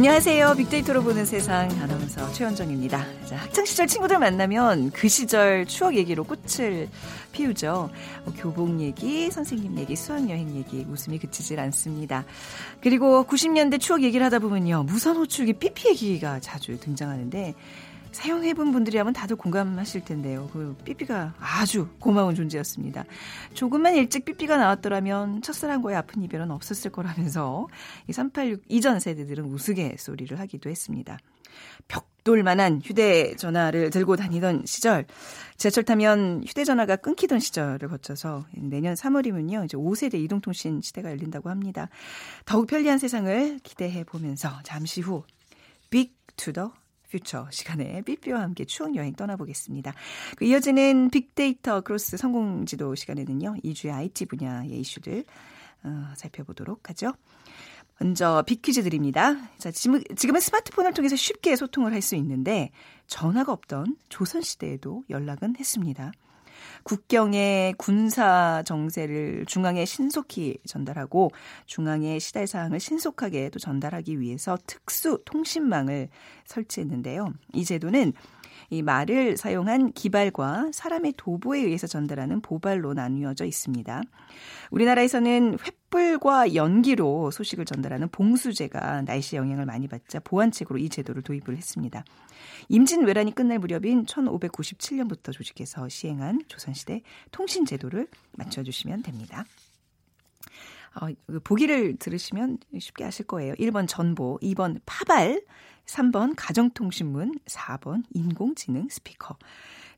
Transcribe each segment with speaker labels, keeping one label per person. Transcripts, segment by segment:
Speaker 1: 안녕하세요. 빅데이터로 보는 세상 아나운서 최현정입니다. 자, 학창시절 친구들 만나면 그 시절 추억 얘기로 꽃을 피우죠. 뭐 교복 얘기, 선생님 얘기, 수학여행 얘기, 웃음이 그치질 않습니다. 그리고 90년대 추억 얘기를 하다 보면요. 무선 호출기 삐삐 얘기가 자주 등장하는데 사용해본 분들이라면 다들 공감하실 텐데요. 그 삐삐가 아주 고마운 존재였습니다. 조금만 일찍 삐삐가 나왔더라면 첫사랑과의 아픈 이별은 없었을 거라면서 이 386 이전 세대들은 우스갯소리를 하기도 했습니다. 벽돌만한 휴대전화를 들고 다니던 시절, 지하철 타면 휴대전화가 끊기던 시절을 거쳐서 내년 3월이면요, 이제 5세대 이동통신 시대가 열린다고 합니다. 더욱 편리한 세상을 기대해 보면서 잠시 후 Back to the Future 시간에 삐삐와 함께 추억 여행 떠나보겠습니다. 그 이어지는 빅데이터 크로스 성공지도 시간에는요. 이주의 IT 분야의 이슈들 어, 살펴보도록 하죠. 먼저 빅퀴즈 드립니다. 자, 지금, 지금은 스마트폰을 통해서 쉽게 소통을 할 수 있는데 전화가 없던 조선시대에도 연락은 했습니다. 국경의 군사 정세를 중앙에 신속히 전달하고 중앙의 시달 사항을 신속하게 또 전달하기 위해서 특수 통신망을 설치했는데요. 이 제도는 이 말을 사용한 기발과 사람의 도보에 의해서 전달하는 보발로 나뉘어져 있습니다. 우리나라에서는 횃불과 연기로 소식을 전달하는 봉수제가 날씨 영향을 많이 받자 보완책으로 이 제도를 도입을 했습니다. 임진왜란이 끝날 무렵인 1597년부터 조직해서 시행한 조선시대 통신제도를 맞춰주시면 됩니다. 어, 그 보기를 들으시면 쉽게 아실 거예요. 1번 전보, 2번 파발, 3번 가정통신문, 4번 인공지능 스피커.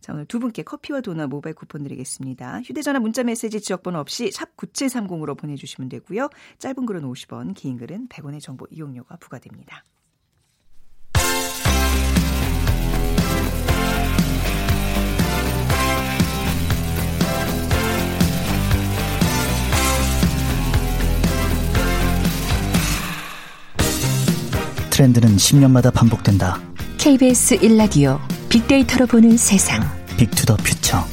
Speaker 1: 자, 오늘 두 분께 커피와 도넛 모바일 쿠폰 드리겠습니다. 휴대전화 문자 메시지 지역번호 없이 샵 9730으로 보내주시면 되고요. 짧은 글은 50원, 긴 글은 100원의 정보 이용료가 부과됩니다.
Speaker 2: 트렌드는 10년마다 반복된다.
Speaker 3: KBS 1라디오 빅데이터로 보는 세상.
Speaker 2: 빅투더 퓨처.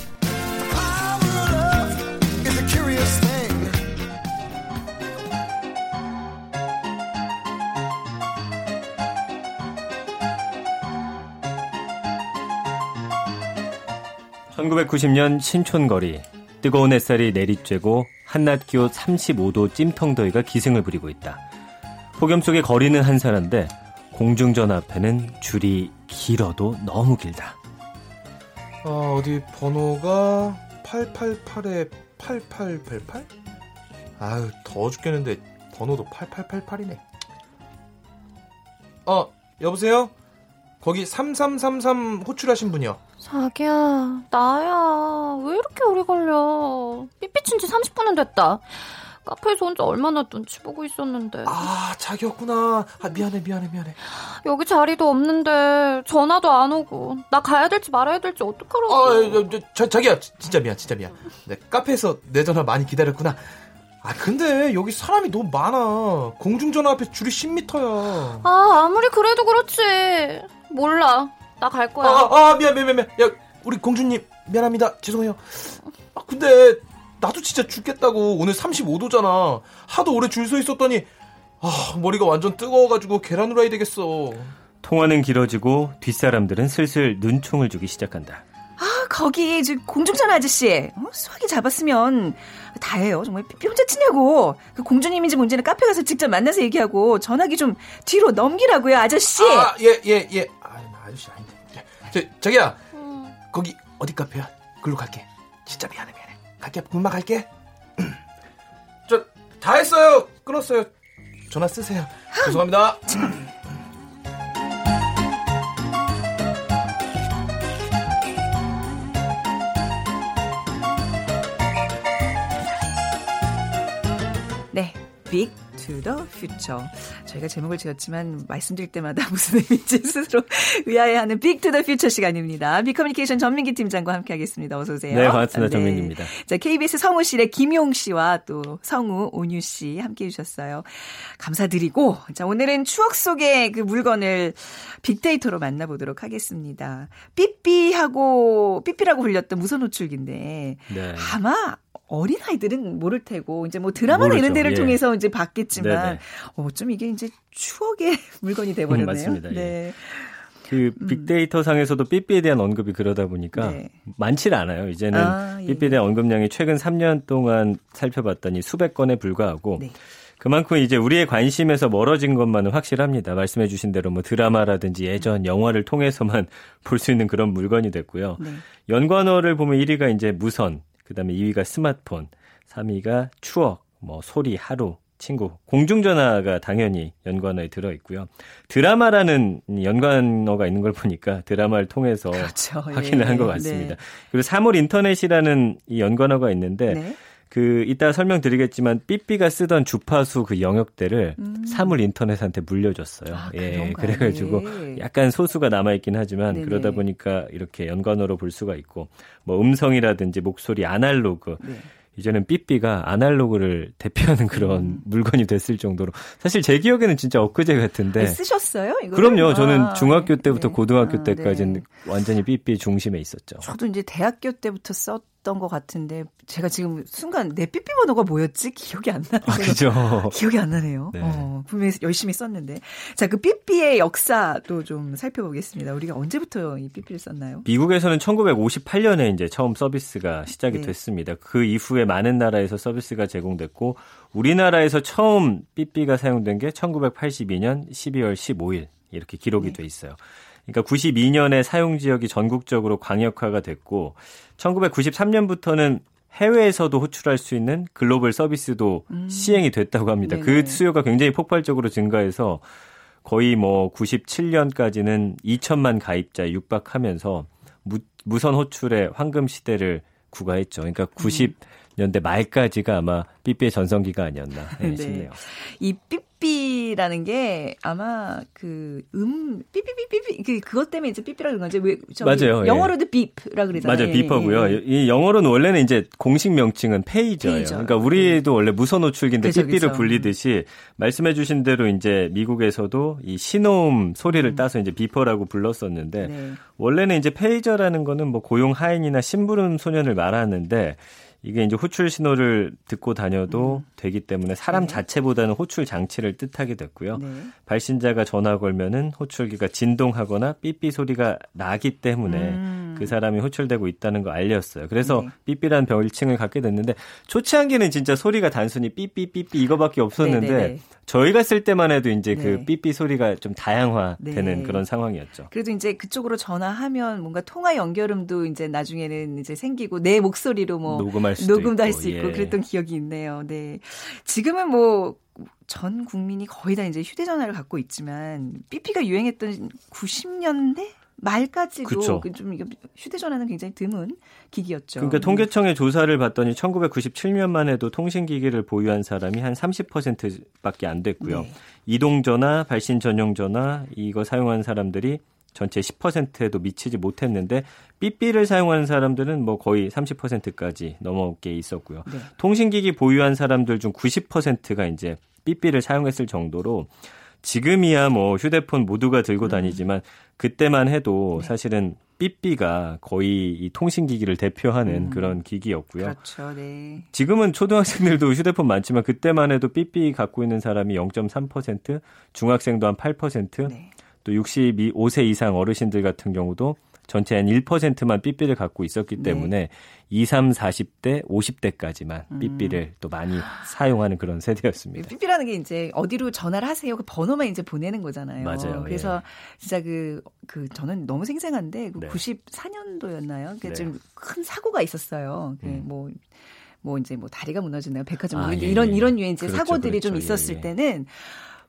Speaker 4: (1990년) 신촌거리 뜨거운 햇살이 내리쬐고 한낮 기온 35도 찜통더위가 기승을 부리고 있다. 폭염 속에 거리는 한산한데 공중전화 앞에는 줄이 길어도 너무 길다.
Speaker 5: 아, 어디 번호가 888에 8888? 아유, 더워 죽겠는데 번호도 8888이네. 어, 여보세요? 거기 3333 호출하신 분이요.
Speaker 6: 자기야, 나야. 왜 이렇게 오래 걸려? 삐삐친 지 30분은 됐다. 카페에서 혼자 얼마나 눈치 보고 있었는데.
Speaker 5: 아, 자기였구나. 아, 미안해, 미안해, 미안해.
Speaker 6: 여기 자리도 없는데 전화도 안 오고 나 가야 될지 말아야 될지 어떡하라고.
Speaker 5: 아, 저, 저, 저, 자기야, 진짜 미안, 진짜 미안. 네, 카페에서 내 전화 많이 기다렸구나. 아, 근데 여기 사람이 너무 많아. 공중전화 앞에 줄이 10m야.
Speaker 6: 아, 아무리 그래도 그렇지. 몰라. 나 갈 거야.
Speaker 5: 아, 아, 미안, 미안, 미안. 야, 우리 공주님, 미안합니다. 죄송해요. 아, 근데 나도 진짜 죽겠다고. 오늘 35도잖아. 하도 오래 줄 서 있었더니 아, 머리가 완전 뜨거워가지고 계란 후라이 되겠어.
Speaker 4: 통화는 길어지고 뒷사람들은 슬슬 눈총을 주기 시작한다.
Speaker 1: 아, 거기 저 공중전화 아저씨. 어, 수학이 잡았으면 다해요. 정말 삐삐 혼자 치냐고. 그 공주님인지 뭔지는 카페 가서 직접 만나서 얘기하고 전화기 좀 뒤로 넘기라고요, 아저씨.
Speaker 5: 아, 예, 예, 예. 아, 나 아저씨 아닌데. 저, 자기야. 음. 거기 어디 카페야? 글로 갈게. 진짜 미안해. 갈게. 금방 갈게. 저, 다 했어요. 끊었어요. 전화 쓰세요. 죄송합니다.
Speaker 1: 네. 빅 to the future. 저희가 제목을 지었지만 말씀드릴 때마다 무슨 의미인지 스스로 의아해하는 빅 to the future 시간입니다. 빅커뮤니케이션 전민기 팀장과 함께하겠습니다. 어서 오세요.
Speaker 4: 네, 반갑습니다. 네. 전민기입니다.
Speaker 1: 자, KBS 성우실의 김용 씨와 또 성우 온유 씨 함께해 주셨어요. 감사드리고 자, 오늘은 추억 속의 그 물건을 빅데이터로 만나보도록 하겠습니다. 삐삐하고 삐삐라고 불렸던 무선 호출기인데 네. 아마 어린 아이들은 모를 테고 이제 뭐 드라마나
Speaker 4: 모르죠.
Speaker 1: 이런 데를
Speaker 4: 예.
Speaker 1: 통해서 이제 봤겠지만. 어, 좀 이게 이제 추억의 물건이 돼 버렸네요.
Speaker 4: 맞습니다. 예.
Speaker 1: 네.
Speaker 4: 그 빅데이터 상에서도 삐삐에 대한 언급이 그러다 보니까
Speaker 1: 네.
Speaker 4: 많지는 않아요. 이제는
Speaker 1: 아, 예.
Speaker 4: 삐삐에 대한 언급량이 최근 3년 동안 살펴봤더니 수백 건에 불과하고
Speaker 1: 네.
Speaker 4: 그만큼 이제 우리의 관심에서 멀어진 것만은 확실합니다. 말씀해 주신 대로 뭐 드라마라든지 예전 영화를 통해서만 볼 수 있는 그런 물건이 됐고요.
Speaker 1: 네.
Speaker 4: 연관어를 보면 1위가 이제 무선, 그다음에 2위가 스마트폰, 3위가 추억, 뭐 소리, 하루, 친구, 공중전화가 당연히 연관어에 들어 있고요. 드라마라는 연관어가 있는 걸 보니까 드라마를 통해서
Speaker 1: 그렇죠.
Speaker 4: 확인을
Speaker 1: 예.
Speaker 4: 한것 같습니다. 그리고 사물 인터넷이라는 이 연관어가 있는데
Speaker 1: 네. 네.
Speaker 4: 그 이따 설명드리겠지만 삐삐가 쓰던 주파수 그 영역대를
Speaker 1: 음.
Speaker 4: 사물 인터넷한테 물려줬어요.
Speaker 1: 아,
Speaker 4: 예? 그래가지고
Speaker 1: 네.
Speaker 4: 약간 소수가 남아 있긴 하지만
Speaker 1: 네네.
Speaker 4: 그러다 보니까 이렇게 연관어로 볼 수가 있고 뭐 음성이라든지 목소리 아날로그
Speaker 1: 네.
Speaker 4: 이제는 삐삐가 아날로그를 대표하는 그런
Speaker 1: 음.
Speaker 4: 물건이 됐을 정도로 사실 제 기억에는 진짜 엊그제 같은데
Speaker 1: 쓰셨어요? 이거
Speaker 4: 네. 그럼요. 저는 중학교
Speaker 1: 네.
Speaker 4: 때부터
Speaker 1: 네.
Speaker 4: 고등학교
Speaker 1: 아,
Speaker 4: 때까지는
Speaker 1: 네.
Speaker 4: 완전히 삐삐 중심에 있었죠.
Speaker 1: 저도 이제 대학교 때부터 썼 던것 같은데 제가 지금 순간 내 삐삐 번호가 뭐였지 기억이 안 나네요.
Speaker 4: 아, 그죠.
Speaker 1: 기억이 안 나네요.
Speaker 4: 네.
Speaker 1: 어, 분명히 열심히 썼는데. 자, 그 삐삐의 역사도 좀 살펴보겠습니다. 우리가 언제부터 이 삐삐를 썼나요?
Speaker 4: 미국에서는 1958년에 이제 처음 서비스가 시작이
Speaker 1: 네.
Speaker 4: 됐습니다. 그 이후에 많은 나라에서 서비스가 제공됐고 우리나라에서 처음 삐삐가 사용된 게 1982년 12월 15일 이렇게 기록이
Speaker 1: 네.
Speaker 4: 돼 있어요. 그러니까 92년에 사용 지역이 전국적으로 광역화가 됐고 1993년부터는 해외에서도 호출할 수 있는 글로벌 서비스도 시행이 됐다고 합니다.
Speaker 1: 음. 네네.
Speaker 4: 그 수요가 굉장히 폭발적으로 증가해서 거의 뭐 97년까지는 2천만 가입자에 육박하면서 무, 무선 호출의 황금 시대를 구가했죠. 그러니까 90년대 말까지가 아마 삐삐의 전성기가 아니었나 네,
Speaker 1: 네.
Speaker 4: 싶네요.
Speaker 1: 이 삐삐 라는 게 아마 그 음 삐삐삐삐삐 그 그것 때문에 이제 삐삐라는 건지 왜 저기
Speaker 4: 맞아요, 예.
Speaker 1: 영어로도 삐프라 그러잖아요.
Speaker 4: 맞아요.
Speaker 1: 예,
Speaker 4: 비퍼고요.
Speaker 1: 예, 예.
Speaker 4: 이 영어로는 원래는 이제 공식 명칭은 페이저예요.
Speaker 1: 페이저.
Speaker 4: 그러니까 우리도 원래 무선 호출기인데 삐삐를
Speaker 1: 그죠.
Speaker 4: 불리듯이 말씀해 주신 대로 이제 미국에서도 이 신호음 소리를 따서 이제 비퍼라고 불렀었는데
Speaker 1: 네.
Speaker 4: 원래는 이제 페이저라는 거는 뭐 고용 하인이나 심부름 소년을 말하는데 이게 이제 호출 신호를 듣고 다녀도 되기 때문에 사람
Speaker 1: 네.
Speaker 4: 자체보다는 호출 장치를 뜻하게 됐고요.
Speaker 1: 네.
Speaker 4: 발신자가 전화 걸면은 호출기가 진동하거나 삐삐 소리가 나기 때문에
Speaker 1: 음.
Speaker 4: 그 사람이 호출되고 있다는 거 알렸어요. 그래서
Speaker 1: 네.
Speaker 4: 삐삐라는 별칭을 갖게 됐는데 초창기는 진짜 소리가 단순히 삐삐삐삐 이거밖에 없었는데
Speaker 1: 네, 네, 네.
Speaker 4: 저희가 쓸 때만 해도 이제 그
Speaker 1: 네.
Speaker 4: 삐삐 소리가 좀 다양화되는
Speaker 1: 네.
Speaker 4: 그런 상황이었죠.
Speaker 1: 그래도 이제 그쪽으로 전화하면 뭔가 통화 연결음도 이제 나중에는 이제 생기고 내 목소리로 뭐
Speaker 4: 녹음할 수도
Speaker 1: 녹음도 할
Speaker 4: 있고,
Speaker 1: 수 있고
Speaker 4: 예.
Speaker 1: 그랬던 기억이 있네요. 네. 지금은 뭐 전 국민이 거의 다 이제 휴대전화를 갖고 있지만 삐삐가 유행했던 90년대 말까지도
Speaker 4: 그쵸.
Speaker 1: 그좀 이거 휴대전화는 굉장히 드문 기기였죠.
Speaker 4: 그러니까 통계청의 조사를 봤더니 1997년만 해도 통신기기를 보유한 사람이 한 30%밖에 안 됐고요.
Speaker 1: 네.
Speaker 4: 이동전화, 발신 전용 전화 이거 사용한 사람들이 전체 10%에도 미치지 못했는데 삐삐를 사용하는 사람들은 뭐 거의 30%까지 넘어게 있었고요.
Speaker 1: 네.
Speaker 4: 통신기기 보유한 사람들 중 90%가 이제 삐삐를 사용했을 정도로 지금이야 뭐 휴대폰 모두가 들고
Speaker 1: 음.
Speaker 4: 다니지만 그때만
Speaker 1: 네.
Speaker 4: 해도 사실은 삐삐가 거의 이 통신기기를 대표하는 그런 기기였고요.
Speaker 1: 음. 그렇죠. 네.
Speaker 4: 지금은 초등학생들도 휴대폰 많지만 그때만 해도 삐삐 갖고 있는 사람이 0.3%, 중학생도 한 8%,
Speaker 1: 네.
Speaker 4: 또 65세 이상 어르신들 같은 경우도 전체 한 1%만 삐삐를 갖고 있었기
Speaker 1: 네.
Speaker 4: 때문에 20, 40대, 50대까지만
Speaker 1: 음.
Speaker 4: 삐삐를 또 많이 사용하는 그런 세대였습니다.
Speaker 1: 삐삐라는 게 이제 어디로 전화를 하세요. 그 번호만 이제 보내는 거잖아요.
Speaker 4: 맞아요.
Speaker 1: 그래서
Speaker 4: 예.
Speaker 1: 진짜 그, 그, 저는 너무 생생한데, 그
Speaker 4: 네.
Speaker 1: 94년도였나요? 그
Speaker 4: 네.
Speaker 1: 좀큰 사고가 있었어요. 그
Speaker 4: 음.
Speaker 1: 뭐, 뭐 이제 뭐 다리가 무너지나요? 백화점
Speaker 4: 아, 예,
Speaker 1: 이런,
Speaker 4: 예.
Speaker 1: 이런 유의 이제
Speaker 4: 그렇죠,
Speaker 1: 사고들이 좀
Speaker 4: 그렇죠.
Speaker 1: 있었을
Speaker 4: 예, 예.
Speaker 1: 때는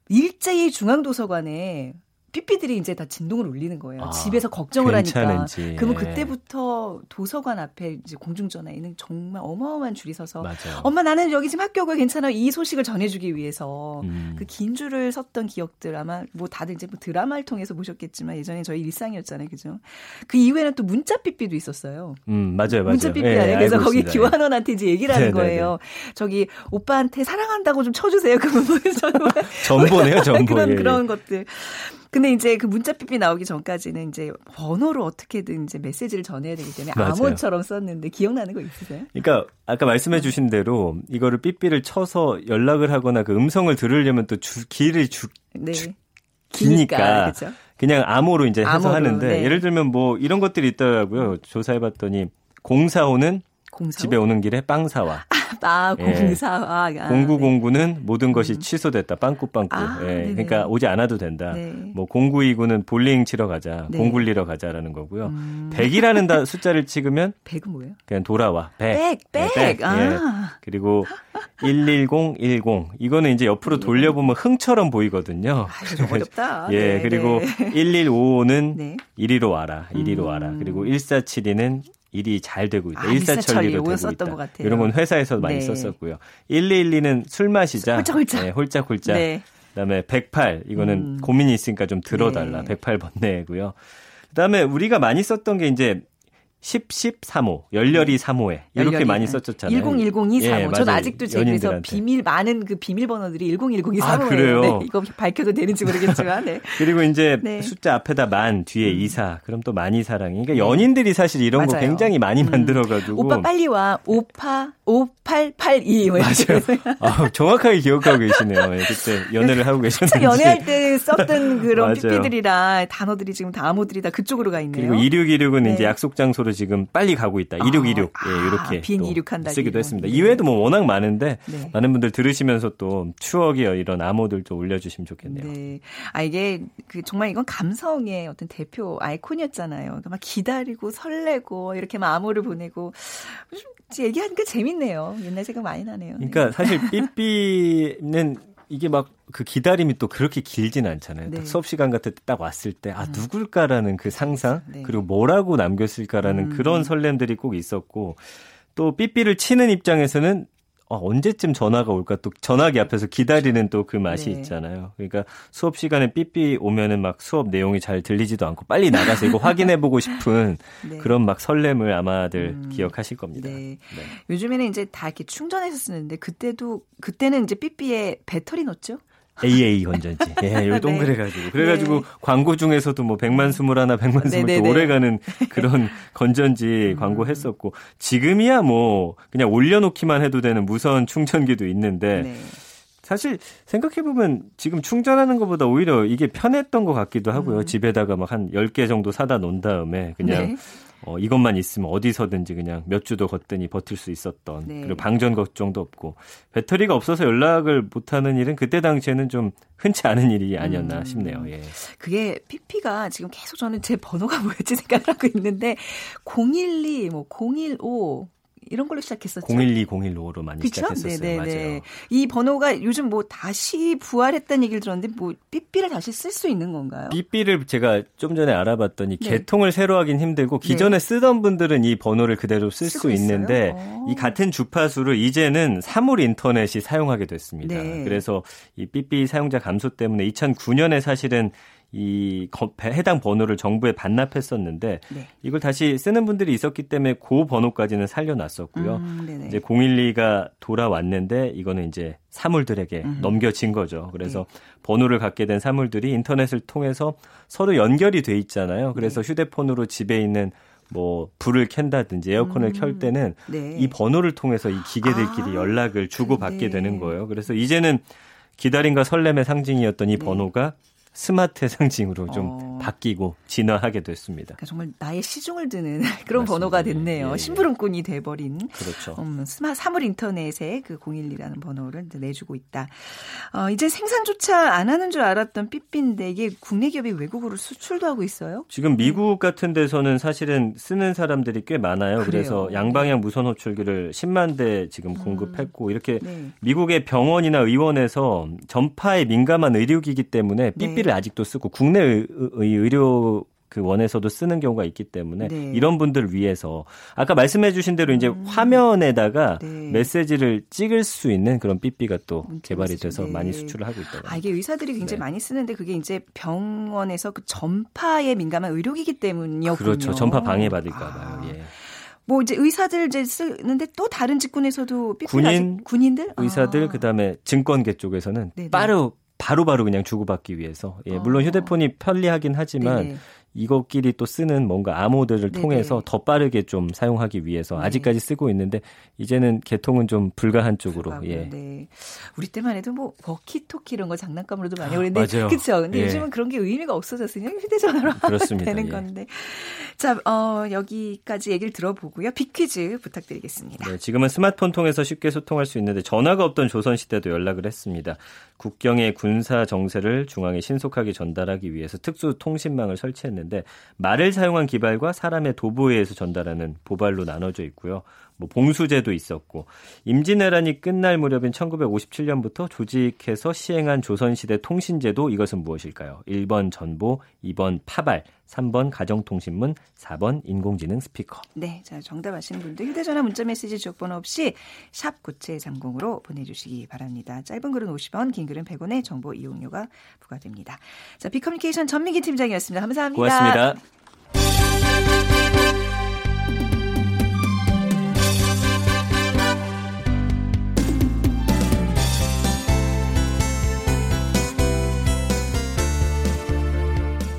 Speaker 1: 일제히 중앙도서관에 삐삐들이 이제 다 진동을 울리는 거예요.
Speaker 4: 아,
Speaker 1: 집에서 걱정을 하니까.
Speaker 4: 괜찮은지.
Speaker 1: 그러면
Speaker 4: 예.
Speaker 1: 그때부터 도서관 앞에 이제 공중전화에는 정말 어마어마한 줄이 서서
Speaker 4: 맞아요.
Speaker 1: 엄마 나는 여기 지금 학교 오고 괜찮아 이 소식을 전해주기 위해서
Speaker 4: 음.
Speaker 1: 그긴 줄을 섰던 기억들 아마 뭐 다들 이제 뭐 드라마를 통해서 보셨겠지만 예전에 저희 일상이었잖아요, 그죠? 그 이후에는 또 문자 삐삐도 있었어요.
Speaker 4: 음, 맞아요, 맞아요.
Speaker 1: 문자 삐삐
Speaker 4: 예,
Speaker 1: 그래서 거기
Speaker 4: 있습니다.
Speaker 1: 교환원한테 이제 얘기를 하는
Speaker 4: 네네네.
Speaker 1: 거예요. 저기 오빠한테 사랑한다고 좀 쳐주세요. 그러면 뭐
Speaker 4: 전보네요, 전보.
Speaker 1: 그런
Speaker 4: 예, 예.
Speaker 1: 그런 것들. 근데 이제 그 문자 삐삐 나오기 전까지는 이제 번호로 어떻게든 이제 메시지를 전해야 되기 때문에
Speaker 4: 맞아요.
Speaker 1: 암호처럼 썼는데 기억나는 거 있으세요?
Speaker 4: 그러니까 아까 말씀해 주신 대로 이거를 삐삐를 쳐서 연락을 하거나 그 음성을 들으려면 또 주, 길을 주,
Speaker 1: 네.
Speaker 4: 주- 기니까
Speaker 1: 그렇죠.
Speaker 4: 그냥 암호로 이제 해서
Speaker 1: 암호로,
Speaker 4: 하는데
Speaker 1: 네.
Speaker 4: 예를 들면 뭐 이런 것들이 있더라고요. 조사해 봤더니 공사오는
Speaker 1: 공사.
Speaker 4: 집에 오는 길에 빵 사와.
Speaker 1: 아,
Speaker 4: 예.
Speaker 1: 공사. 아, 아,
Speaker 4: 공구공구는 모든 것이 취소됐다. 빵꾸빵꾸.
Speaker 1: 아,
Speaker 4: 예. 그러니까 오지 않아도 된다.
Speaker 1: 네.
Speaker 4: 뭐 공구이구는 볼링 치러 가자.
Speaker 1: 네.
Speaker 4: 공 굴리러 가자라는 거고요.
Speaker 1: 음.
Speaker 4: 100이라는 다 숫자를 찍으면
Speaker 1: 백은 뭐예요?
Speaker 4: 그냥 돌아와. 100.
Speaker 1: 백, 백.
Speaker 4: 네, 백. 예.
Speaker 1: 아.
Speaker 4: 그리고 11010 이거는 이제 옆으로 돌려보면 흥처럼 보이거든요.
Speaker 1: 아, 어렵다.
Speaker 4: 예,
Speaker 1: 네,
Speaker 4: 그리고
Speaker 1: 네.
Speaker 4: 1155는
Speaker 1: 네.
Speaker 4: 이리로 와라. 이리로 와라. 그리고 1472는 일이 잘 되고 있다.
Speaker 1: 아, 일사천리.
Speaker 4: 일사천리로 되고 있다.
Speaker 1: 것 같아요.
Speaker 4: 이런 건 회사에서 많이
Speaker 1: 네.
Speaker 4: 썼었고요. 112는 술 마시자.
Speaker 1: 홀짝홀짝.
Speaker 4: 네, 홀짝홀짝.
Speaker 1: 네.
Speaker 4: 그다음에 108 이거는
Speaker 1: 음.
Speaker 4: 고민이 있으니까 좀 들어달라.
Speaker 1: 네.
Speaker 4: 108 번 내고요. 그다음에 우리가 많이 썼던 게 이제 10, 10, 3호, 열렬히 3호에 이렇게
Speaker 1: 열렬히.
Speaker 4: 많이 썼었잖아요.
Speaker 1: 1010이 35.
Speaker 4: 예,
Speaker 1: 저는
Speaker 4: 맞아요.
Speaker 1: 아직도 제 그래서
Speaker 4: 연인들한테.
Speaker 1: 비밀 많은 그 비밀 번호들이 1010이
Speaker 4: 아,
Speaker 1: 35예요.
Speaker 4: 그래요?
Speaker 1: 네, 이거 밝혀도 되는지 모르겠지만. 네.
Speaker 4: 그리고 이제
Speaker 1: 네.
Speaker 4: 숫자 앞에다 만 뒤에 이사 그럼 또 많이 사랑이. 그러니까 연인들이 사실 이런 거
Speaker 1: 맞아요.
Speaker 4: 굉장히 많이
Speaker 1: 음.
Speaker 4: 만들어 가지고
Speaker 1: 오빠 빨리 와. 오파 5882. 뭐
Speaker 4: 맞아요. 아, 정확하게 기억하고 계시네요. 예, 그때 연애를 하고 계셨는지.
Speaker 1: 참 연애할 때 썼던 그런
Speaker 4: 맞아요.
Speaker 1: 삐삐들이라 단어들이 지금 다 암호들이 다 그쪽으로 가 있네요.
Speaker 4: 그리고 2626은
Speaker 1: 네.
Speaker 4: 이제 약속 장소 로 지금 빨리 가고 있다. 2626.
Speaker 1: 아,
Speaker 4: 예, 이렇게 빈또
Speaker 1: 이륙한다,
Speaker 4: 쓰기도. 했습니다.
Speaker 1: 네.
Speaker 4: 이외에도 뭐 워낙 많은데
Speaker 1: 네.
Speaker 4: 많은 분들 들으시면서 또 추억의 이런 암호들 좀 올려주시면 좋겠네요.
Speaker 1: 네. 아, 이게 그 정말 이건 감성의 어떤 대표 아이콘이었잖아요. 그러니까 막 기다리고 설레고 이렇게 막 암호를 보내고 좀 얘기하니까 재밌네요. 옛날 생각 많이 나네요. 네.
Speaker 4: 그러니까 사실 삐삐는 이게 막 그 기다림이 또 그렇게 길진 않잖아요.
Speaker 1: 네.
Speaker 4: 딱 수업 시간 같을 때 딱 왔을 때 아 누굴까라는 그 상상
Speaker 1: 네.
Speaker 4: 그리고 뭐라고 남겼을까라는
Speaker 1: 음.
Speaker 4: 그런 설렘들이 꼭 있었고 또 삐삐를 치는 입장에서는 어, 언제쯤 전화가 올까 또 전화기 앞에서 기다리는 또 그 맛이
Speaker 1: 네.
Speaker 4: 있잖아요. 그러니까 수업 시간에 삐삐 오면은 막 수업 내용이 잘 들리지도 않고 빨리 나가서 이거 확인해 보고 싶은
Speaker 1: 네.
Speaker 4: 그런 막 설렘을 아마들
Speaker 1: 음.
Speaker 4: 기억하실 겁니다.
Speaker 1: 네. 요즘에는 이제 다 이렇게 충전해서 쓰는데 그때도 그때는 이제 삐삐에 배터리 넣었죠?
Speaker 4: AA 건전지. 예, 요 동그래 가지고. 그래 가지고
Speaker 1: 네.
Speaker 4: 광고 중에서도 뭐 100만 스물 하나, 100만 스물
Speaker 1: 네네네.
Speaker 4: 또 오래 가는 그런
Speaker 1: 음.
Speaker 4: 건전지 광고 했었고, 지금이야 뭐 그냥 올려 놓기만 해도 되는 무선 충전기도 있는데,
Speaker 1: 네.
Speaker 4: 사실 생각해보면 지금 충전하는 것보다 오히려 이게 편했던 것 같기도 하고요. 집에다가 막 한 10개 정도 사다 놓은 다음에 그냥
Speaker 1: 음. 네.
Speaker 4: 어, 이것만 있으면 어디서든지 그냥 몇 주도 걷더니 버틸 수 있었던
Speaker 1: 네.
Speaker 4: 그리고 방전 걱정도 없고 배터리가 없어서 연락을 못하는 일은 그때 당시에는 좀 흔치 않은 일이 아니었나
Speaker 1: 음.
Speaker 4: 싶네요. 예.
Speaker 1: 그게 삐삐가 지금 계속 저는 제 번호가 뭐였지 생각을 하고 있는데 012, 뭐 015 이런 걸로 시작했었죠.
Speaker 4: 01201호로 많이
Speaker 1: 그렇죠?
Speaker 4: 시작했었어요. 맞아요.
Speaker 1: 이 번호가 요즘 뭐 다시 부활했다는 얘기를 들었는데 뭐 삐삐를 다시 쓸 수 있는 건가요?
Speaker 4: 삐삐를 제가 좀 전에 알아봤더니
Speaker 1: 네.
Speaker 4: 개통을 새로 하긴 힘들고 기존에 쓰던 분들은 이 번호를 그대로 쓸 수 있는데
Speaker 1: 있어요?
Speaker 4: 이 같은 주파수를 이제는 사물 인터넷이 사용하게 됐습니다.
Speaker 1: 네.
Speaker 4: 그래서 이 삐삐 사용자 감소 때문에 2009년에 사실은 이 거- 해당 번호를 정부에 반납했었는데
Speaker 1: 네.
Speaker 4: 이걸 다시 쓰는 분들이 있었기 때문에 그 번호까지는 살려놨었고요.
Speaker 1: 음.
Speaker 4: 이제 012가 돌아왔는데 이거는 이제 사물들에게
Speaker 1: 음.
Speaker 4: 넘겨진 거죠. 그래서
Speaker 1: 네.
Speaker 4: 번호를 갖게 된 사물들이 인터넷을 통해서 서로 연결이 돼 있잖아요.
Speaker 1: 네.
Speaker 4: 그래서 휴대폰으로 집에 있는 뭐 불을 켠다든지 에어컨을
Speaker 1: 음.
Speaker 4: 켤 때는
Speaker 1: 네.
Speaker 4: 이 번호를 통해서 이 기계들끼리
Speaker 1: 아,
Speaker 4: 연락을 주고 받게
Speaker 1: 네.
Speaker 4: 되는 거예요. 그래서 이제는 기다림과 설렘의 상징이었던 이
Speaker 1: 네.
Speaker 4: 번호가 스마트의 상징으로 좀
Speaker 1: 어.
Speaker 4: 바뀌고 진화하게 됐습니다.
Speaker 1: 그러니까 정말 나의 시중을 드는 그런
Speaker 4: 맞습니다.
Speaker 1: 번호가
Speaker 4: 예,
Speaker 1: 됐네요.
Speaker 4: 예, 예.
Speaker 1: 심부름꾼이 돼버린
Speaker 4: 그렇죠.
Speaker 1: 음, 스마 사물 인터넷에 그 012라는 번호를 내주고 있다. 어, 이제 생산조차 안 하는 줄 알았던 삐삐인데 이게 국내 기업이 외국으로 수출도 하고 있어요.
Speaker 4: 지금 미국 같은 데서는 사실은 쓰는 사람들이 꽤 많아요. 그래서
Speaker 1: 그래요. 음.
Speaker 4: 양방향 무선 호출기를 10만 대 지금 공급했고 이렇게
Speaker 1: 네.
Speaker 4: 미국의 병원이나 의원에서 전파에 민감한 의료기기 때문에
Speaker 1: 네.
Speaker 4: 삐삐를 아직도 쓰고 국내 의, 의- 의료 그 원에서도 쓰는 경우가 있기 때문에
Speaker 1: 네. 음.
Speaker 4: 이런 분들 위해서 아까 말씀해 주신 대로 이제 화면에다가
Speaker 1: 네.
Speaker 4: 메시지를 찍을 수 있는 그런 삐삐가 또 개발이. 돼서
Speaker 1: 네.
Speaker 4: 많이 수출을 하고 있다고
Speaker 1: 아, 이게 의사들이 굉장히
Speaker 4: 네.
Speaker 1: 많이 쓰는데 그게 이제 병원에서 그 전파에 민감한 의료기기 때문이었군요.
Speaker 4: 그렇죠. 전파 방해받을까
Speaker 1: 아.
Speaker 4: 봐요. 예.
Speaker 1: 뭐 이제 의사들 이제 쓰는데 또 다른 직군에서도 삐삐를
Speaker 4: 군인,
Speaker 1: 군인들
Speaker 4: 의사들
Speaker 1: 아.
Speaker 4: 그다음에 증권계 쪽에서는
Speaker 1: 네네.
Speaker 4: 빠르 바로 바로 그냥 주고받기 위해서. 예, 물론
Speaker 1: 어.
Speaker 4: 휴대폰이 편리하긴 하지만
Speaker 1: 네네.
Speaker 4: 이것끼리 또 쓰는 뭔가 암호들을
Speaker 1: 네네.
Speaker 4: 통해서 더 빠르게 좀 사용하기 위해서
Speaker 1: 네.
Speaker 4: 아직까지 쓰고 있는데 이제는 개통은 좀 불가한 쪽으로. 예.
Speaker 1: 네. 우리 때만 해도 뭐 워키토키 이런 거 장난감으로도 많이
Speaker 4: 아,
Speaker 1: 오는데
Speaker 4: 맞아요.
Speaker 1: 그렇죠. 근데
Speaker 4: 예.
Speaker 1: 요즘은 그런 게 의미가 없어졌으니 휴대전화로
Speaker 4: 그렇습니다.
Speaker 1: 되는
Speaker 4: 예.
Speaker 1: 건데. 자, 어, 여기까지 얘기를 들어보고요. 빅퀴즈 부탁드리겠습니다.
Speaker 4: 네, 지금은 스마트폰 통해서 쉽게 소통할 수 있는데 전화가 없던 조선 시대도 연락을 했습니다. 국경의 군사 정세를 중앙에 신속하게 전달하기 위해서 특수 통신망을 설치했는데 말을 사용한 기발과 사람의 도보에 의해서 전달하는 보발로 나눠져 있고요. 뭐 봉수제도 있었고 임진왜란이 끝날 무렵인 1957년부터 조직해서 시행한 조선시대 통신제도 이것은 무엇일까요? 1번 전보, 2번 파발, 3번 가정통신문, 4번 인공지능 스피커.
Speaker 1: 네, 자 정답 아시는 분들 휴대전화 문자메시지 지역번호 없이 샵 9730으로 보내주시기 바랍니다. 짧은 글은 50원, 긴 글은 100원의 정보 이용료가 부과됩니다. 자, 빅커뮤니케이션 전민기 팀장이었습니다. 감사합니다.
Speaker 4: 고맙습니다.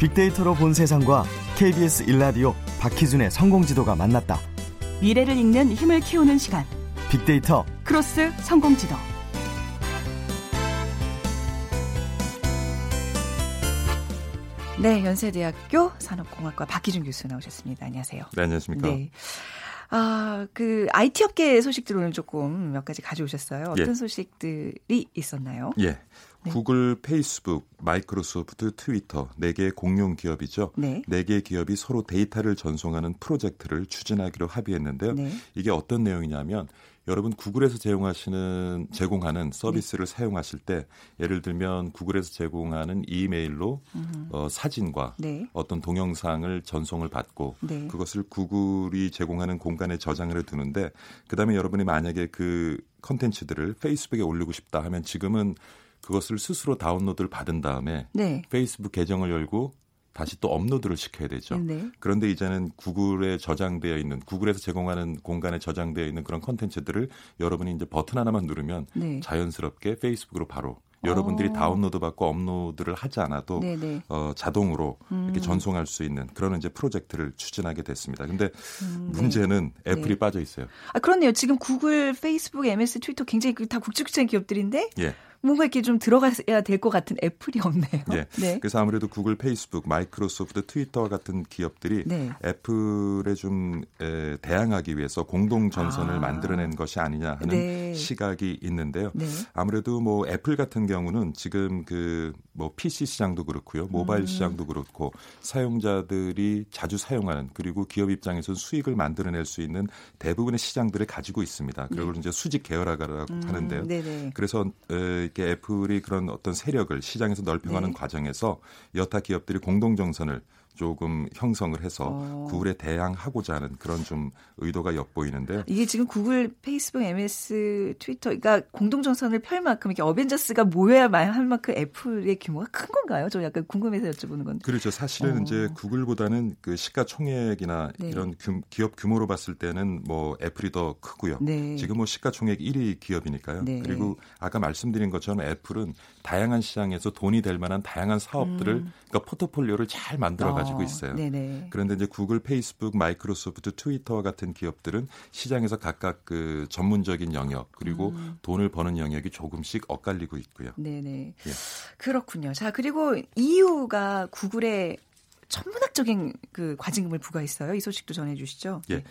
Speaker 7: 빅데이터로 본 세상과 KBS 일라디오 박희준의 성공지도가 만났다.
Speaker 8: 미래를 읽는 힘을 키우는 시간.
Speaker 7: 빅데이터
Speaker 8: 크로스 성공지도.
Speaker 1: 네, 연세대학교 산업공학과 박희준 교수 나오셨습니다. 안녕하세요.
Speaker 9: 네, 안녕하십니까.
Speaker 1: 네. 아, 그 IT 업계 소식들 오늘 조금 몇 가지 가져오셨어요. 어떤
Speaker 9: 예.
Speaker 1: 소식들이 있었나요?
Speaker 9: 예. 구글, 페이스북, 마이크로소프트, 트위터 네 개의 공룡 기업이죠.
Speaker 1: 네.
Speaker 9: 네 개의 기업이 서로 데이터를 전송하는 프로젝트를 추진하기로 합의했는데요.
Speaker 1: 네.
Speaker 9: 이게 어떤 내용이냐면 여러분 구글에서 제공하시는 제공하는 서비스를
Speaker 1: 네.
Speaker 9: 사용하실 때 예를 들면 구글에서 제공하는 이메일로 어, 사진과
Speaker 1: 네.
Speaker 9: 어떤 동영상을 전송을 받고
Speaker 1: 네.
Speaker 9: 그것을 구글이 제공하는 공간에 저장을 해두는데 그다음에 여러분이 만약에 그 컨텐츠들을 페이스북에 올리고 싶다 하면 지금은 그것을 스스로 다운로드를 받은 다음에
Speaker 1: 네.
Speaker 9: 페이스북 계정을 열고 다시 또 업로드를 시켜야 되죠.
Speaker 1: 네.
Speaker 9: 그런데 이제는 구글에 저장되어 있는 구글에서 제공하는 공간에 저장되어 있는 그런 컨텐츠들을 여러분이 이제 버튼 하나만 누르면
Speaker 1: 네.
Speaker 9: 자연스럽게 페이스북으로 바로 여러분들이
Speaker 1: 어.
Speaker 9: 다운로드 받고 업로드를 하지 않아도
Speaker 1: 네, 네.
Speaker 9: 어, 자동으로 이렇게
Speaker 1: 음.
Speaker 9: 전송할 수 있는 그런 이제 프로젝트를 추진하게 됐습니다. 근데
Speaker 1: 음, 네.
Speaker 9: 문제는 애플이
Speaker 1: 네.
Speaker 9: 빠져 있어요.
Speaker 1: 아, 그렇네요. 지금 구글, 페이스북, MS, 트위터 굉장히 그다 굵직굵직한 기업들인데
Speaker 9: 예.
Speaker 1: 뭔가 이렇게 좀 들어가야 될 것 같은 애플이 없네요.
Speaker 9: 예.
Speaker 1: 네.
Speaker 9: 그래서 아무래도 구글, 페이스북, 마이크로소프트, 트위터와 같은 기업들이
Speaker 1: 네.
Speaker 9: 애플에 좀 에, 대항하기 위해서 공동 전선을
Speaker 1: 아.
Speaker 9: 만들어낸 것이 아니냐 하는
Speaker 1: 네.
Speaker 9: 시각이 있는데요.
Speaker 1: 네.
Speaker 9: 아무래도 뭐 애플 같은 경우는 지금 그 뭐 PC 시장도 그렇고요. 모바일
Speaker 1: 음.
Speaker 9: 시장도 그렇고 사용자들이 자주 사용하는 그리고 기업 입장에서 수익을 만들어낼 수 있는 대부분의 시장들을 가지고 있습니다. 그걸 이제 수직 계열화라고
Speaker 1: 음,
Speaker 9: 하는데요.
Speaker 1: 네네.
Speaker 9: 그래서 에, 이렇게 애플이 그런 어떤 세력을 시장에서 넓혀가는
Speaker 1: 네.
Speaker 9: 과정에서 여타 기업들이 공동 정선을 조금 형성을 해서
Speaker 1: 어.
Speaker 9: 구글에 대항하고자 하는 그런 좀 의도가 엿보이는데요.
Speaker 1: 이게 지금 구글, 페이스북, MS, 트위터, 그러니까 공동전선을 펼 만큼 이렇게 어벤져스가 모여야만 할 만큼 애플의 규모가 큰 건가요? 저 약간 궁금해서 여쭤보는 건데.
Speaker 9: 그렇죠. 사실은
Speaker 1: 어.
Speaker 9: 이제 구글보다는 그 시가총액이나
Speaker 1: 네.
Speaker 9: 이런 규- 기업 규모로 봤을 때는 뭐 애플이 더 크고요.
Speaker 1: 네.
Speaker 9: 지금 뭐 시가총액 1위 기업이니까요.
Speaker 1: 네.
Speaker 9: 그리고 아까 말씀드린 것처럼 애플은 다양한 시장에서 돈이 될 만한 다양한 사업들을 그러니까 포트폴리오를 잘 만들어 가지고
Speaker 1: 음. 어,
Speaker 9: 있어요.
Speaker 1: 네네.
Speaker 9: 그런데 이제 구글, 페이스북, 마이크로소프트, 트위터와 같은 기업들은 시장에서 각각 그 전문적인 영역 그리고
Speaker 1: 음.
Speaker 9: 돈을 버는 영역이 조금씩 엇갈리고 있고요.
Speaker 1: 네네.
Speaker 9: 예.
Speaker 1: 그렇군요. 자, 그리고 EU가 구글에 천문학적인 그 과징금을 부과했어요. 이 소식도 전해주시죠.
Speaker 9: 예.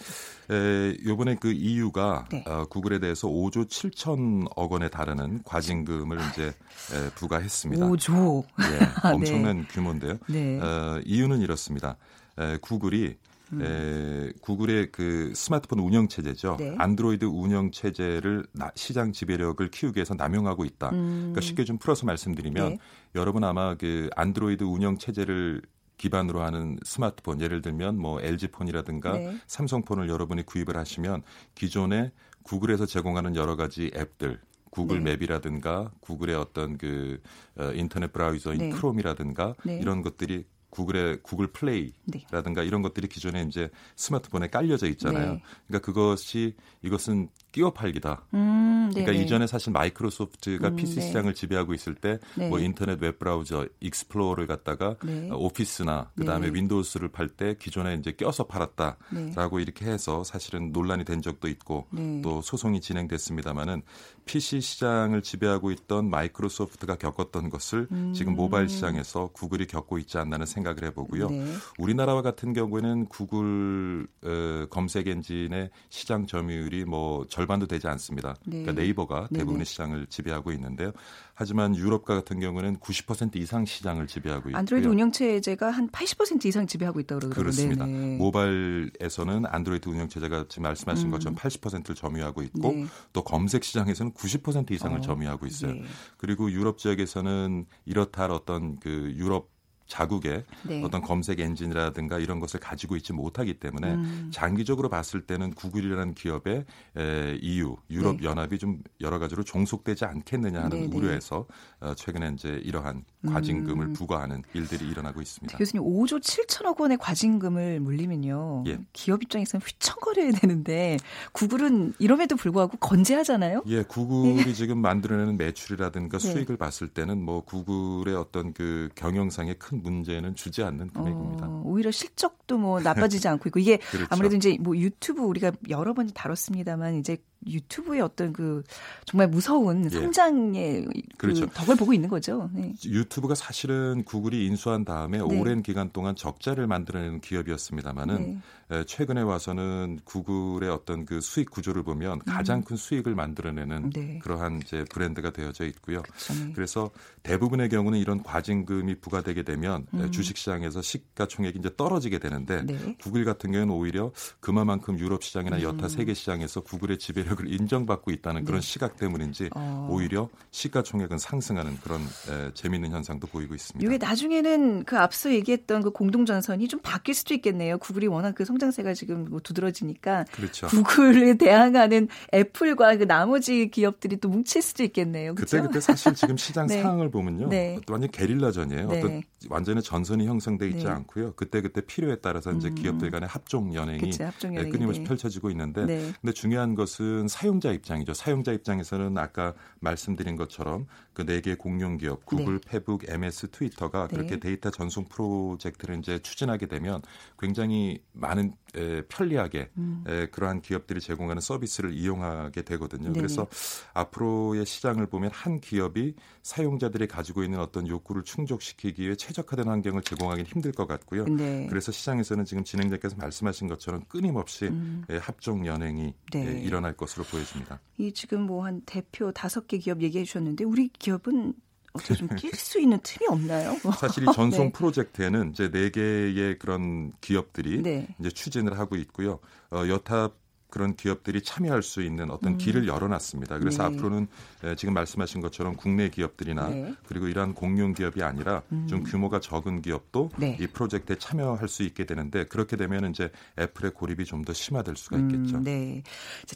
Speaker 9: 에, 요번에 그 EU가
Speaker 1: 네.
Speaker 9: 어, 구글에 대해서 5조 7천억 원에 달하는 과징금을 이제 에, 부과했습니다.
Speaker 1: 5조.
Speaker 9: 예, 엄청난 규모인데요.
Speaker 1: 네.
Speaker 9: 어, 이유는 이렇습니다. 에, 구글이 에, 구글의 그 스마트폰 운영 체제죠.
Speaker 1: 음. 네.
Speaker 9: 안드로이드 운영 체제를 나- 시장 지배력을 키우기 위해서 남용하고 있다.
Speaker 1: 음.
Speaker 9: 그러니까 쉽게 좀 풀어서 말씀드리면
Speaker 1: 네.
Speaker 9: 여러분 아마 그 안드로이드 운영 체제를 기반으로 하는 스마트폰 예를 들면 뭐 LG 폰이라든가
Speaker 1: 네.
Speaker 9: 삼성 폰을 여러분이 구입을 하시면 기존에 구글에서 제공하는 여러 가지 앱들 구글
Speaker 1: 네.
Speaker 9: 맵이라든가 구글의 어떤 그 어, 인터넷 브라우저인
Speaker 1: 네.
Speaker 9: 크롬이라든가
Speaker 1: 네.
Speaker 9: 이런 것들이 구글의 구글
Speaker 1: 네.
Speaker 9: 플레이라든가 이런 것들이 기존에 이제 스마트폰에 깔려져 있잖아요.
Speaker 1: 네.
Speaker 9: 그러니까 그것이 이것은 끼워 팔기다.
Speaker 1: 음,
Speaker 9: 그러니까
Speaker 1: 네네.
Speaker 9: 이전에 사실 마이크로소프트가
Speaker 1: 음,
Speaker 9: PC
Speaker 1: 네.
Speaker 9: 시장을 지배하고 있을 때뭐
Speaker 1: 네.
Speaker 9: 인터넷 웹브라우저 익스플로어를 갖다가
Speaker 1: 네.
Speaker 9: 어, 오피스나 그다음에
Speaker 1: 네.
Speaker 9: 윈도우스를 팔 때 기존에 이제 껴서
Speaker 1: 네.
Speaker 9: 팔았다라고 이렇게 해서 사실은 논란이 된 적도 있고
Speaker 1: 네.
Speaker 9: 또 소송이 진행됐습니다마는 PC 시장을 지배하고 있던 마이크로소프트가 겪었던 것을 지금 모바일 시장에서 구글이 겪고 있지 않나는 생각을 해보고요.
Speaker 1: 네.
Speaker 9: 우리나라와 같은 경우에는 구글 어, 검색 엔진의 시장 점유율이 뭐 절반도 되지 않습니다.
Speaker 1: 네.
Speaker 9: 그러니까 네이버가
Speaker 1: 네네.
Speaker 9: 대부분의 시장을 지배하고 있는데요. 하지만 유럽과 같은 경우는 90% 이상 시장을 지배하고 있고요.
Speaker 1: 안드로이드 운영체제가 한 80% 이상 지배하고 있다고 그러더라고요.
Speaker 9: 그렇습니다.
Speaker 1: 네네.
Speaker 9: 모바일에서는 안드로이드 운영체제가 지금 말씀하신
Speaker 1: 음.
Speaker 9: 것처럼 80%를 점유하고 있고
Speaker 1: 네.
Speaker 9: 또 검색 시장에서는 90% 이상을
Speaker 1: 어,
Speaker 9: 점유하고 있어요.
Speaker 1: 네.
Speaker 9: 그리고 유럽 지역에서는 이렇다 할 어떤 그 유럽 자국의
Speaker 1: 네.
Speaker 9: 어떤 검색 엔진이라든가 이런 것을 가지고 있지 못하기 때문에
Speaker 1: 음.
Speaker 9: 장기적으로 봤을 때는 구글이라는 기업의 에, EU 유럽
Speaker 1: 네.
Speaker 9: 연합이 좀 여러 가지로 종속되지 않겠느냐 하는
Speaker 1: 네, 네.
Speaker 9: 우려에서 어, 최근에 이제 이러한 과징금을
Speaker 1: 음.
Speaker 9: 부과하는 일들이 일어나고 있습니다.
Speaker 1: 교수님 5조 7천억 원의 과징금을 물리면요.
Speaker 9: 예.
Speaker 1: 기업 입장에서는 휘청거려야 되는데 구글은 이럼에도 불구하고 건재하잖아요.
Speaker 9: 예, 구글이 지금 만들어내는 매출이라든가
Speaker 1: 네.
Speaker 9: 수익을 봤을 때는 뭐 구글의 어떤 그 경영상의 큰 문제는 주지 않는 금액입니다.
Speaker 1: 어, 오히려 실적도 뭐 나빠지지 않고 있고 이게
Speaker 9: 그렇죠.
Speaker 1: 아무래도 이제 뭐 유튜브 우리가 여러 번 다뤘습니다만 이제 유튜브의 어떤 그 정말 무서운
Speaker 9: 예.
Speaker 1: 성장의 그
Speaker 9: 그렇죠.
Speaker 1: 덕을 보고 있는 거죠. 네.
Speaker 9: 유튜브가 사실은 구글이 인수한 다음에
Speaker 1: 네.
Speaker 9: 오랜 기간 동안 적자를 만들어내는 기업이었습니다만은
Speaker 1: 네.
Speaker 9: 에, 최근에 와서는 구글의 어떤 그 수익 구조를 보면 가장 큰 수익을 만들어내는
Speaker 1: 음. 네.
Speaker 9: 그러한 이제 브랜드가 되어져 있고요.
Speaker 1: 그렇죠. 네.
Speaker 9: 그래서 대부분의 경우는 이런 과징금이 부과되게 되면
Speaker 1: 음.
Speaker 9: 주식시장에서 시가총액이 이제 떨어지게 되는데
Speaker 1: 네.
Speaker 9: 구글 같은 경우는 오히려 그만큼 유럽 시장이나 여타
Speaker 1: 음.
Speaker 9: 세계 시장에서 구글의 지배 력을 인정받고 있다는 그런
Speaker 1: 네.
Speaker 9: 시각 때문인지
Speaker 1: 어.
Speaker 9: 오히려 시가총액은 상승하는 그런 에, 재미있는 현상도 보이고 있습니다.
Speaker 1: 이게 나중에는 그 앞서 얘기했던 그 공동 전선이 좀 바뀔 수도 있겠네요. 구글이 워낙 그 성장세가 지금 뭐 두드러지니까
Speaker 9: 그렇죠.
Speaker 1: 구글에 대항하는 애플과 그 나머지 기업들이 또 뭉칠 수도 있겠네요.
Speaker 9: 그때
Speaker 1: 그렇죠?
Speaker 9: 그때 사실 지금 시장
Speaker 1: 네.
Speaker 9: 상황을 보면요,
Speaker 1: 네.
Speaker 9: 완전 게릴라전이에요.
Speaker 1: 네.
Speaker 9: 어떤 완전히 전선이 형성돼 있지
Speaker 1: 네.
Speaker 9: 않고요. 그때 그때 필요에 따라서 이제
Speaker 1: 음.
Speaker 9: 기업들 간의 합종 연행이
Speaker 1: 합종
Speaker 9: 예,
Speaker 1: 연행이,
Speaker 9: 끊임없이
Speaker 1: 네.
Speaker 9: 펼쳐지고 있는데,
Speaker 1: 네.
Speaker 9: 근데 중요한 것은 사용자 입장이죠. 사용자 입장에서는 아까 말씀드린 것처럼 그 네 개 공룡 기업, 구글, 페북, MS, 트위터가
Speaker 1: 네.
Speaker 9: 그렇게 데이터 전송 프로젝트를 이제 추진하게 되면 굉장히 많은 에, 편리하게
Speaker 1: 음.
Speaker 9: 에, 그러한 기업들이 제공하는 서비스를 이용하게 되거든요.
Speaker 1: 네네.
Speaker 9: 그래서 앞으로의 시장을 보면 한 기업이 사용자들이 가지고 있는 어떤 욕구를 충족시키기 위해 최적화된 환경을 제공하기는 힘들 것 같고요.
Speaker 1: 네.
Speaker 9: 그래서 시장에서는 지금 진행자께서 말씀하신 것처럼 끊임없이
Speaker 1: 음.
Speaker 9: 예, 합종 연행이
Speaker 1: 네.
Speaker 9: 예, 일어날 것으로 보여집니다.
Speaker 1: 이 지금 뭐 한 대표 다섯 개 기업 얘기해 주셨는데 우리 기업은 어떻게 좀 낄 수 있는 틈이 없나요?
Speaker 9: 사실 이 전송
Speaker 1: 네.
Speaker 9: 프로젝트에는 이제 네 개의 그런 기업들이
Speaker 1: 네.
Speaker 9: 이제 추진을 하고 있고요. 어, 여타 그런 기업들이 참여할 수 있는 어떤
Speaker 1: 음.
Speaker 9: 길을 열어놨습니다. 그래서
Speaker 1: 네.
Speaker 9: 앞으로는 에, 지금 말씀하신 것처럼 국내 기업들이나
Speaker 1: 네.
Speaker 9: 그리고 이러한 공룡 기업이 아니라 좀 규모가 적은 기업도
Speaker 1: 네.
Speaker 9: 이 프로젝트에 참여할 수 있게 되는데 그렇게 되면 이제 애플의 고립이 좀 더 심화될 수가 있겠죠.
Speaker 1: 음, 네.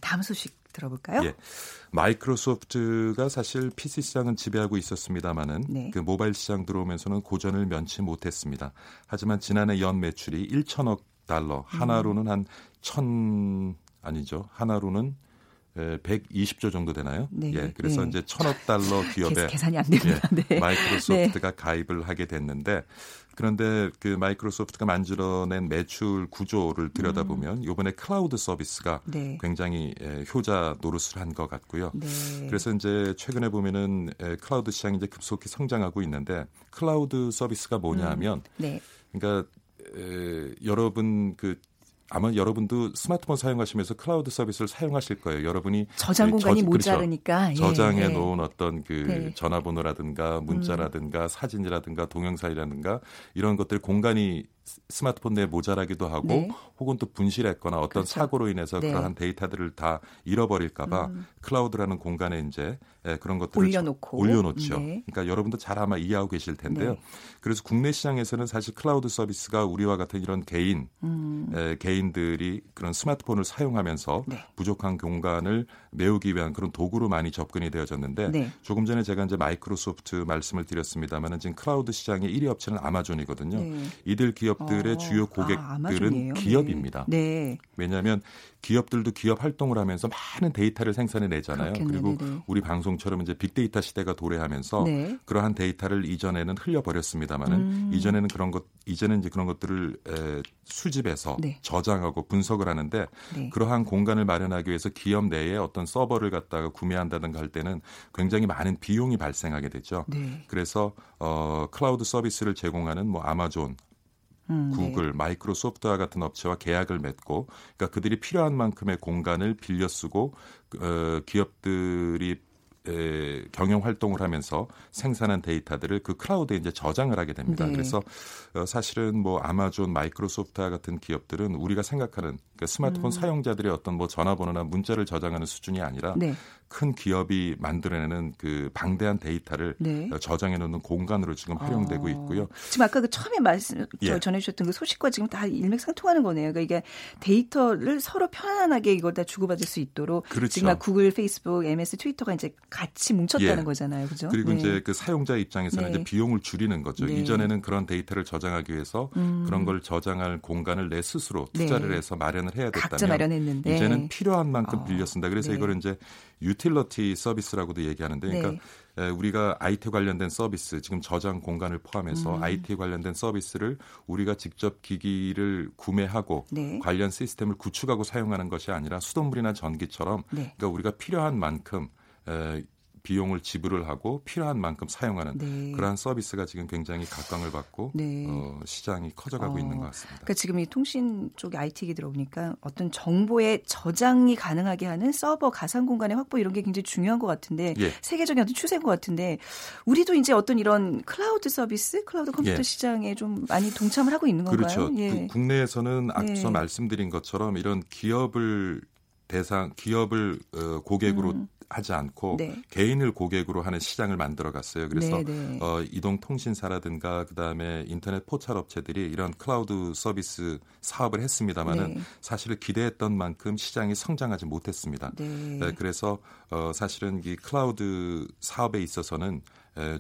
Speaker 1: 다음 소식 들어볼까요?
Speaker 9: 예. 마이크로소프트가 사실 PC 시장은 지배하고 있었습니다만은
Speaker 1: 네.
Speaker 9: 그 모바일 시장 들어오면서는 고전을 면치 못했습니다. 하지만 지난해 연 매출이 1천억 달러, 하나로는 한 천 아니죠. 하나로는 에, 120조 정도 되나요?
Speaker 1: 네.
Speaker 9: 예. 그래서
Speaker 1: 예.
Speaker 9: 이제 천억 달러 기업에
Speaker 1: 계산이 안 됩니다.
Speaker 9: 예,
Speaker 1: 네.
Speaker 9: 마이크로소프트가 가입을 하게 됐는데 그런데 그 마이크로소프트가 만들어낸 매출 구조를 들여다보면 이번에 클라우드 서비스가
Speaker 1: 음. 네.
Speaker 9: 굉장히 에, 효자 노릇을 한 것 같고요.
Speaker 1: 네.
Speaker 9: 그래서 이제 최근에 보면은 에, 클라우드 시장이 이제 급속히 성장하고 있는데 클라우드 서비스가 뭐냐하면
Speaker 1: 네.
Speaker 9: 그러니까 에, 여러분 그 아마 여러분도 스마트폰 사용하시면서 클라우드 서비스를 사용하실 거예요. 여러분이
Speaker 1: 저장
Speaker 9: 이
Speaker 1: 공간이
Speaker 9: 저- 그렇죠.
Speaker 1: 모자르니까 예,
Speaker 9: 저장해
Speaker 1: 예.
Speaker 9: 놓은 어떤 그
Speaker 1: 네. 음.
Speaker 9: 전화번호라든가 문자라든가 사진이라든가 동영상이라든가 이런 것들 공간이 스- 스마트폰 내에 모자라기도 하고
Speaker 1: 네.
Speaker 9: 혹은 또 분실했거나 어떤
Speaker 1: 그렇죠.
Speaker 9: 사고로 인해서
Speaker 1: 네.
Speaker 9: 그러한 데이터들을 다 잃어버릴까봐
Speaker 1: 음.
Speaker 9: 클라우드라는 공간에 이제 에, 그런 것들을
Speaker 1: 올려놓고.
Speaker 9: 올려놓죠.
Speaker 1: 네.
Speaker 9: 그러니까 여러분도 잘 아마 이해하고 계실 텐데요.
Speaker 1: 네.
Speaker 9: 그래서 국내 시장에서는 사실 클라우드 서비스가 우리와 같은 이런 개인
Speaker 1: 음.
Speaker 9: 에, 개인들이 그런 스마트폰을 사용하면서
Speaker 1: 네.
Speaker 9: 부족한 공간을 메우기 위한 그런 도구로 많이 접근이 되어졌는데
Speaker 1: 네.
Speaker 9: 조금 전에 제가 이제 마이크로소프트 말씀을 드렸습니다만은 지금 클라우드 시장의 1위 업체는 아마존이거든요.
Speaker 1: 네.
Speaker 9: 이들 기업 기업들의
Speaker 1: 어.
Speaker 9: 주요
Speaker 1: 아,
Speaker 9: 고객들은
Speaker 1: 아마존이에요?
Speaker 9: 기업입니다.
Speaker 1: 네.
Speaker 9: 왜냐하면 기업들도 기업 활동을 하면서 많은 데이터를 생산해 내잖아요. 그리고
Speaker 1: 네네.
Speaker 9: 우리 방송처럼 이제 빅데이터 시대가 도래하면서
Speaker 1: 네.
Speaker 9: 그러한 데이터를 이전에는 흘려 버렸습니다만은
Speaker 1: 음.
Speaker 9: 이전에는 그런 것 이제는 이제 그런 것들을 에, 수집해서
Speaker 1: 네.
Speaker 9: 저장하고 분석을 하는데
Speaker 1: 네.
Speaker 9: 그러한 공간을 마련하기 위해서 기업 내에 어떤 서버를 갖다가 구매한다든가 할 때는 굉장히 많은 비용이 발생하게 되죠.
Speaker 1: 네.
Speaker 9: 그래서 어, 클라우드 서비스를 제공하는 뭐 아마존,
Speaker 1: 음, 네.
Speaker 9: 구글, 마이크로소프트와 같은 업체와 계약을 맺고, 그러니까 그들이 필요한 만큼의 공간을 빌려 쓰고 어, 기업들이 에, 경영 활동을 하면서 생산한 데이터들을 그 클라우드에 이제 저장을 하게 됩니다.
Speaker 1: 네.
Speaker 9: 그래서 어, 사실은 뭐 아마존, 마이크로소프트와 같은 기업들은 우리가 생각하는 그러니까 스마트폰 사용자들의 어떤 뭐 전화번호나 문자를 저장하는 수준이 아니라
Speaker 1: 음. 네.
Speaker 9: 큰 기업이 만들어내는 그 방대한 데이터를
Speaker 1: 네.
Speaker 9: 어, 저장해 놓는 공간으로 지금 활용되고
Speaker 1: 어.
Speaker 9: 있고요.
Speaker 1: 지금 아까 그 처음에 말씀 저
Speaker 9: 예.
Speaker 1: 전해 주셨던 그 소식과 지금 다 일맥상통하는 거네요. 그러니까 이게 데이터를 서로 편안하게 이걸 다 주고받을 수 있도록
Speaker 9: 그렇죠.
Speaker 1: 지금 막 구글, 페이스북, MS, 트위터가 이제 같이 뭉쳤다는
Speaker 9: 예.
Speaker 1: 거잖아요, 그죠?
Speaker 9: 그리고
Speaker 1: 네.
Speaker 9: 이제 그 사용자 입장에서는
Speaker 1: 네.
Speaker 9: 이제 비용을 줄이는 거죠.
Speaker 1: 네.
Speaker 9: 이전에는 그런 데이터를 저장하기 위해서
Speaker 1: 음.
Speaker 9: 그런 걸 저장할 공간을 내 스스로
Speaker 1: 네.
Speaker 9: 투자를 해서 마련을 해야
Speaker 1: 각자
Speaker 9: 됐다면
Speaker 1: 마련했는데
Speaker 9: 이제는 필요한 만큼
Speaker 1: 어,
Speaker 9: 빌려 쓴다. 그래서
Speaker 1: 네.
Speaker 9: 이거를 이제 유 틸러티 서비스라고도 얘기하는데 그러니까
Speaker 1: 네.
Speaker 9: 에, 우리가 IT 관련된 서비스, 지금 저장 공간을 포함해서
Speaker 1: 음.
Speaker 9: IT 관련된 서비스를 우리가 직접 기기를 구매하고
Speaker 1: 네.
Speaker 9: 관련 시스템을 구축하고 사용하는 것이 아니라 수돗물이나 전기처럼
Speaker 1: 네.
Speaker 9: 그러니까 우리가 필요한 만큼 에, 비용을 지불을 하고 필요한 만큼 사용하는
Speaker 1: 네.
Speaker 9: 그러한 서비스가 지금 굉장히 각광을 받고
Speaker 1: 네.
Speaker 9: 어, 시장이 커져가고
Speaker 1: 어,
Speaker 9: 있는 것 같습니다.
Speaker 1: 그러니까 지금 이 통신 쪽에 IT 얘기 들어보니까 어떤 정보의 저장이 가능하게 하는 서버 가상 공간의 확보 이런 게 굉장히 중요한 것 같은데
Speaker 9: 예.
Speaker 1: 세계적인 어떤 추세인 것 같은데 우리도 이제 어떤 이런 클라우드 서비스, 클라우드 컴퓨터
Speaker 9: 예.
Speaker 1: 시장에 좀 많이 동참을 하고 있는 건가요?
Speaker 9: 그렇죠.
Speaker 1: 예.
Speaker 9: 그 국내에서는 앞서
Speaker 1: 네.
Speaker 9: 말씀드린 것처럼 이런 기업을 대상 기업을 어, 고객으로
Speaker 1: 음.
Speaker 9: 하지 않고
Speaker 1: 네.
Speaker 9: 개인을 고객으로 하는 시장을 만들어 갔어요. 그래서
Speaker 1: 네, 네.
Speaker 9: 어, 이동 통신사라든가 그다음에 인터넷 포털 업체들이 이런 클라우드 서비스 사업을 했습니다마는
Speaker 1: 네.
Speaker 9: 사실 기대했던 만큼 시장이 성장하지 못했습니다.
Speaker 1: 네.
Speaker 9: 네, 그래서 어, 사실은 이 클라우드 사업에 있어서는 에,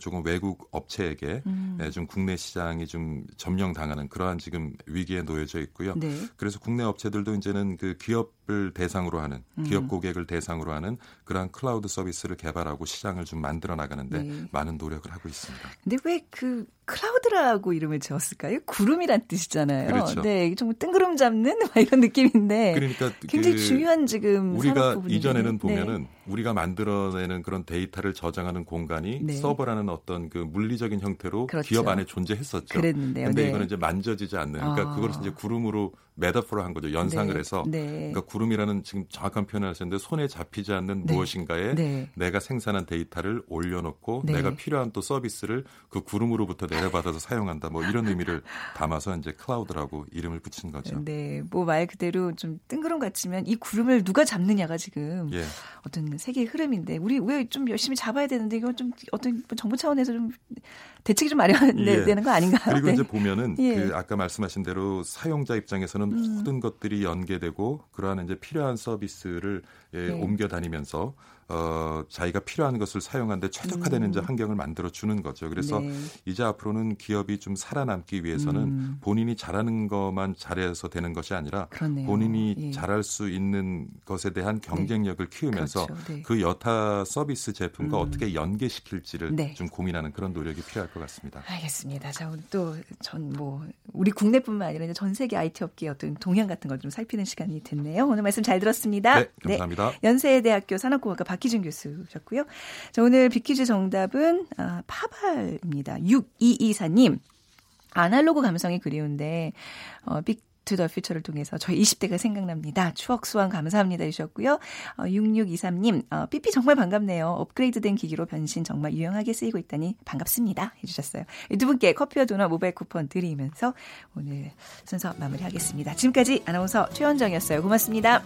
Speaker 9: 조금 외국 업체에게
Speaker 1: 음.
Speaker 9: 에, 좀 국내 시장이 좀 점령당하는 그러한 지금 위기에 놓여져 있고요.
Speaker 1: 네.
Speaker 9: 그래서 국내 업체들도 이제는 그 기업을 대상으로 하는
Speaker 1: 음.
Speaker 9: 기업 고객을 대상으로 하는 그러한 클라우드 서비스를 개발하고 시장을 좀 만들어 나가는데
Speaker 1: 네.
Speaker 9: 많은 노력을 하고 있습니다.
Speaker 1: 근데 왜 그 클라우드라고 이름을 지었을까요? 구름이란 뜻이잖아요.
Speaker 9: 그렇죠.
Speaker 1: 네, 좀 뜬구름 잡는 막 이런 느낌인데
Speaker 9: 그러니까
Speaker 1: 굉장히
Speaker 9: 그
Speaker 1: 중요한 지금
Speaker 9: 우리가. 이전에는
Speaker 1: 네.
Speaker 9: 보면은 우리가 만들어내는 그런 데이터를 저장하는 공간이
Speaker 1: 네.
Speaker 9: 서버라는 어떤 그 물리적인 형태로
Speaker 1: 그렇죠.
Speaker 9: 기업 안에 존재했었죠.
Speaker 1: 그랬는데요.
Speaker 9: 근데
Speaker 1: 네.
Speaker 9: 이거는 이제 만져지지 않는 그러니까
Speaker 1: 아.
Speaker 9: 그걸 이제 구름으로 메타포로 한 거죠. 연상을
Speaker 1: 네.
Speaker 9: 해서
Speaker 1: 네.
Speaker 9: 그러니까 구름이라는 지금 정확한 표현을 하셨는데 손에 잡히지 않는
Speaker 1: 네.
Speaker 9: 무엇인가에
Speaker 1: 네.
Speaker 9: 내가 생산한 데이터를 올려놓고
Speaker 1: 네.
Speaker 9: 내가 필요한 또 서비스를 그 구름으로부터 내려받아서 사용한다. 뭐 이런 의미를 담아서 이제 클라우드라고 이름을 붙인 거죠.
Speaker 1: 네, 뭐 말 그대로 좀 뜬구름 같지만 이 구름을 누가 잡느냐가 지금
Speaker 9: 예.
Speaker 1: 어떤 세계의 흐름인데 우리 왜 좀 열심히 잡아야 되는데 이건 좀 어떤 정부 차원에서 좀 대책이 좀 마련되는
Speaker 9: 예.
Speaker 1: 거 아닌가요?
Speaker 9: 그리고
Speaker 1: 네.
Speaker 9: 이제 보면은
Speaker 1: 예.
Speaker 9: 그 아까 말씀하신 대로 사용자 입장에서는
Speaker 1: 음.
Speaker 9: 모든 것들이 연계되고 그러한 이제 필요한 서비스를 예,
Speaker 1: 네.
Speaker 9: 옮겨 다니면서 어 자기가 필요한 것을 사용하는데 최적화되는 이제 환경을 만들어 주는 거죠. 그래서
Speaker 1: 음. 네.
Speaker 9: 이제 앞으로는 기업이 좀 살아남기 위해서는
Speaker 1: 음.
Speaker 9: 본인이 잘하는 것만 잘해서 되는 것이 아니라
Speaker 1: 그렇네요.
Speaker 9: 본인이
Speaker 1: 예.
Speaker 9: 잘할 수 있는 것에 대한 경쟁력을 키우면서
Speaker 1: 그렇죠. 네.
Speaker 9: 그 여타 서비스 제품과
Speaker 1: 음.
Speaker 9: 어떻게 연계시킬지를
Speaker 1: 네.
Speaker 9: 좀 고민하는 그런 노력이 필요할 것 같습니다.
Speaker 1: 알겠습니다. 자, 오늘 또 전 뭐 우리 국내뿐만 아니라 전 세계 IT 업계의 어떤 동향 같은 걸 좀 살피는 시간이 됐네요. 오늘 말씀 잘 들었습니다.
Speaker 9: 네, 감사합니다.
Speaker 1: 연세대학교 산업공학과 박희준 교수셨고요. 자, 오늘 비퀴즈 정답은 아, 파발입니다. 6224님. 아날로그 감성이 그리운데 어, Back to the Future를 통해서 저희 20대가 생각납니다. 추억 소환 감사합니다 해주셨고요. 어, 6623님, 어, 삐삐 정말 반갑네요. 업그레이드된 기기로 변신 정말 유용하게 쓰이고 있다니 반갑습니다 해주셨어요. 이두 분께 커피와 도넛 모바일 쿠폰 드리면서 오늘 순서 마무리하겠습니다. 지금까지 아나운서 최원정이었어요. 고맙습니다.